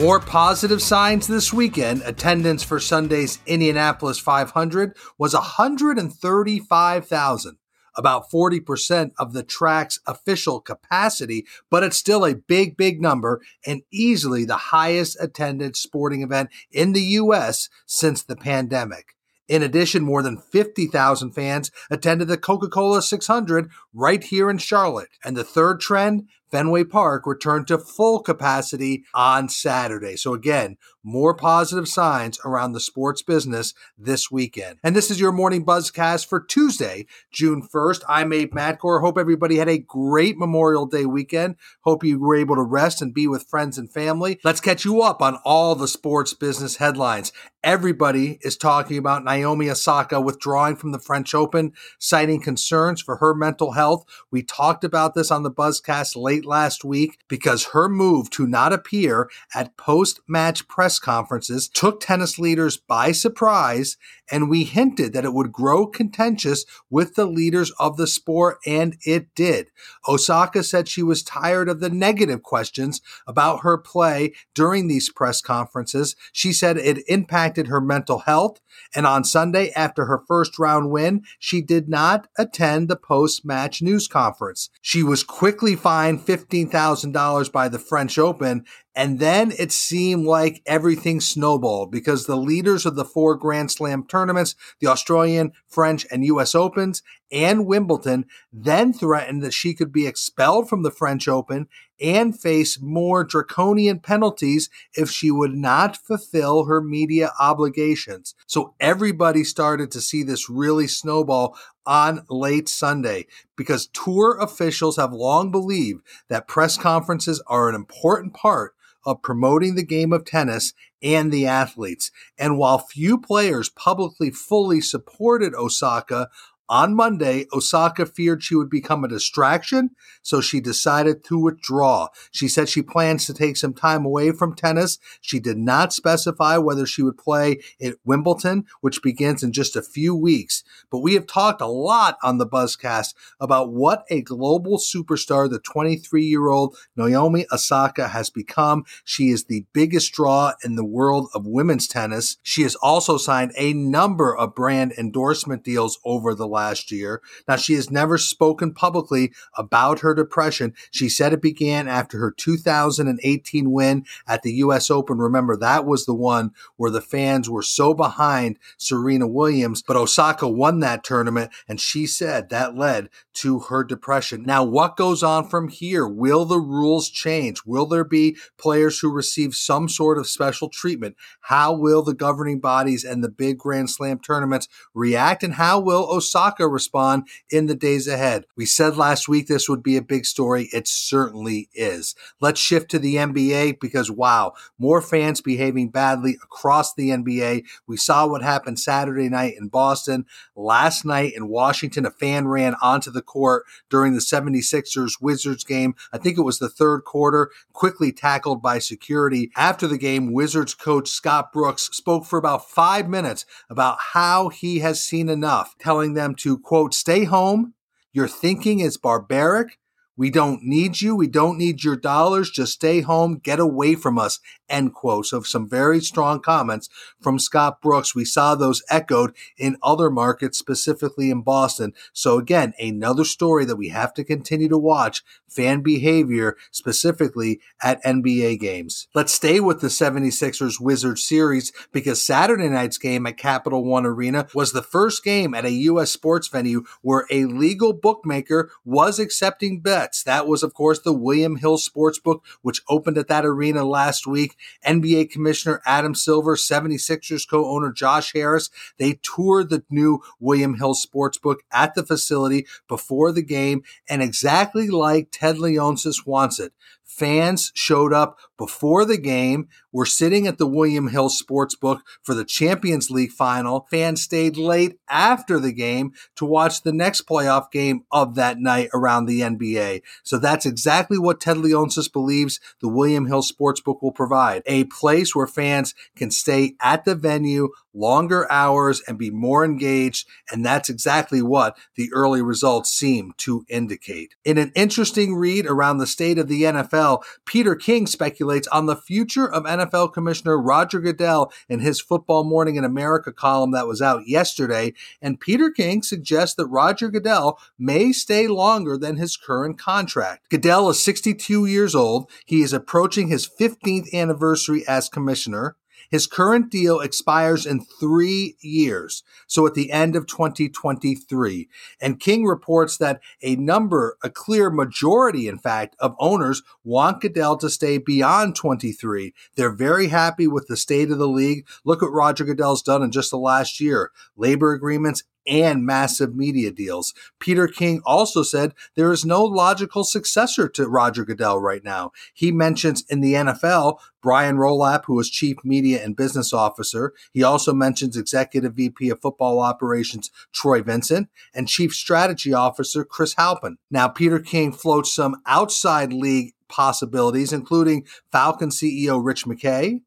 More positive signs this weekend. Attendance for Sunday's Indianapolis 500 was 135,000, about 40% of the track's official capacity, but it's still a big, big number and easily the highest attended sporting event in the U.S. since the pandemic. In addition, more than 50,000 fans attended the Coca Cola 600 right here in Charlotte. And the third trend Fenway Park returned to full capacity on Saturday. So, again, more positive signs around the sports business this weekend. And this is your morning buzzcast for Tuesday, June 1st. I'm Abe Madkour. Hope everybody had a great Memorial Day weekend. Hope you were able to rest and be with friends and family. Let's catch you up on all the sports business headlines. Everybody is talking about Naomi Osaka withdrawing from the French Open, citing concerns for her mental health. We talked about this on the Buzzcast late last week because her move to not appear at post match press conferences took tennis leaders by surprise, and we hinted that it would grow contentious with the leaders of the sport, and it did. Osaka said she was tired of the negative questions about her play during these press conferences. She said it impacted her mental health. And on Sunday, after her first round win, she did not attend the post match news conference. She was quickly fined $15,000 by the French Open and then it seemed like everything snowballed because the leaders of the four Grand Slam tournaments, the Australian, French, and US Opens, and Wimbledon, then threatened that she could be expelled from the French Open and face more draconian penalties if she would not fulfill her media obligations. So everybody started to see this really snowball on late Sunday because tour officials have long believed that press conferences are an important part of promoting the game of tennis and the athletes. And while few players publicly fully supported Osaka, on Monday, Osaka feared she would become a distraction, so she decided to withdraw. She said she plans to take some time away from tennis. She did not specify whether she would play at Wimbledon, which begins in just a few weeks. But we have talked a lot on the Buzzcast about what a global superstar the 23 year old Naomi Osaka has become. She is the biggest draw in the world of women's tennis. She has also signed a number of brand endorsement deals over the last last year. Now, she has never spoken publicly about her depression. She said it began after her 2018 win at the U.S. Open. Remember, that was the one where the fans were so behind Serena Williams, but Osaka won that tournament, and she said that led to her depression. Now, what goes on from here? Will the rules change? Will there be players who receive some sort of special treatment? How will the governing bodies and the big Grand Slam tournaments react? And how will Osaka Respond in the days ahead. We said last week this would be a big story. It certainly is. Let's shift to the NBA because wow, more fans behaving badly across the NBA. We saw what happened Saturday night in Boston. Last night in Washington, a fan ran onto the court during the 76ers Wizards game. I think it was the third quarter, quickly tackled by security. After the game, Wizards coach Scott Brooks spoke for about five minutes about how he has seen enough, telling them to, quote, stay home. Your thinking is barbaric. We don't need you. We don't need your dollars. Just stay home. Get away from us. End quote. So some very strong comments from Scott Brooks. We saw those echoed in other markets, specifically in Boston. So again, another story that we have to continue to watch fan behavior, specifically at NBA games. Let's stay with the 76ers Wizards series because Saturday night's game at Capital One Arena was the first game at a U.S. sports venue where a legal bookmaker was accepting bets bets. That was, of course, the William Hill Sportsbook, which opened at that arena last week. NBA Commissioner Adam Silver, 76ers co owner Josh Harris, they toured the new William Hill Sportsbook at the facility before the game. And exactly like Ted Leonsis wants it, fans showed up before the game. We're sitting at the William Hill Sportsbook for the Champions League final. Fans stayed late after the game to watch the next playoff game of that night around the NBA. So that's exactly what Ted Leonsis believes the William Hill Sportsbook will provide. A place where fans can stay at the venue longer hours and be more engaged. And that's exactly what the early results seem to indicate. In an interesting read around the state of the NFL, Peter King speculates on the future of NFL Commissioner Roger Goodell in his Football Morning in America column that was out yesterday. And Peter King suggests that Roger Goodell may stay longer than his current contract. Goodell is 62 years old. He is approaching his 15th anniversary as commissioner. His current deal expires in three years, so at the end of 2023. And King reports that a number, a clear majority, in fact, of owners want Goodell to stay beyond 23. They're very happy with the state of the league. Look what Roger Goodell's done in just the last year. Labor agreements and massive media deals. Peter King also said there is no logical successor to Roger Goodell right now. He mentions in the NFL Brian Rolapp, who is Chief Media and Business Officer. He also mentions Executive VP of Football Operations Troy Vincent and Chief Strategy Officer Chris Halpin. Now, Peter King floats some outside league possibilities, including Falcon CEO Rich McKay,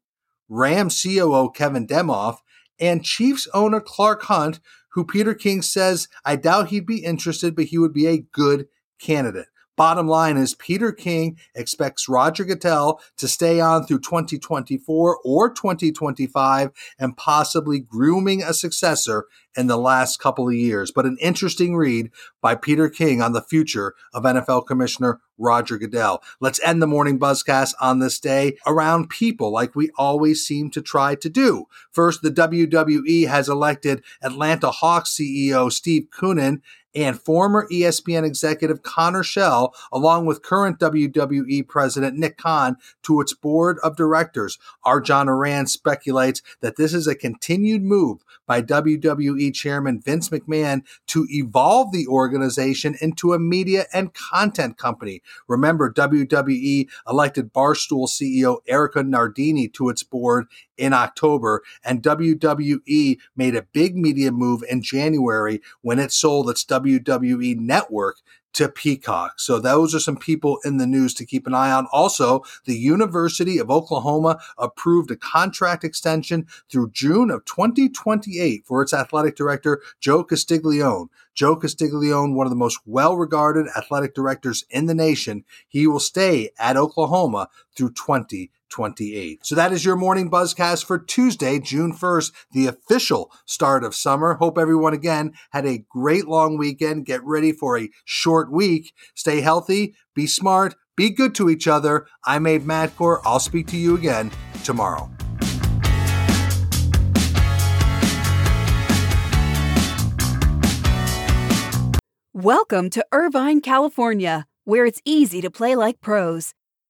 Ram COO Kevin Demoff, and Chiefs owner Clark Hunt, who Peter King says, I doubt he'd be interested, but he would be a good candidate. Bottom line is Peter King expects Roger Goodell to stay on through 2024 or 2025 and possibly grooming a successor in the last couple of years. But an interesting read by Peter King on the future of NFL Commissioner Roger Goodell. Let's end the morning buzzcast on this day around people like we always seem to try to do. First, the WWE has elected Atlanta Hawks CEO Steve Koonin and former ESPN executive Connor Schell, along with current WWE president Nick Khan, to its board of directors. Our John Ourand speculates that this is a continued move by WWE chairman Vince McMahon to evolve the organization into a media and content company. Remember, WWE elected Barstool CEO Erika Nardini to its board in October, and WWE made a big media move in January when it sold its WWE network to Peacock. So those are some people in the news to keep an eye on. Also, the University of Oklahoma approved a contract extension through June of 2028 for its athletic director, Joe Castiglione. Joe Castiglione, one of the most well regarded athletic directors in the nation, he will stay at Oklahoma through 2028. 28. So that is your morning buzzcast for Tuesday, June 1st, the official start of summer. Hope everyone again had a great long weekend. Get ready for a short week. Stay healthy, be smart, be good to each other. I'm Abe Madkour. I'll speak to you again tomorrow. Welcome to Irvine, California, where it's easy to play like pros.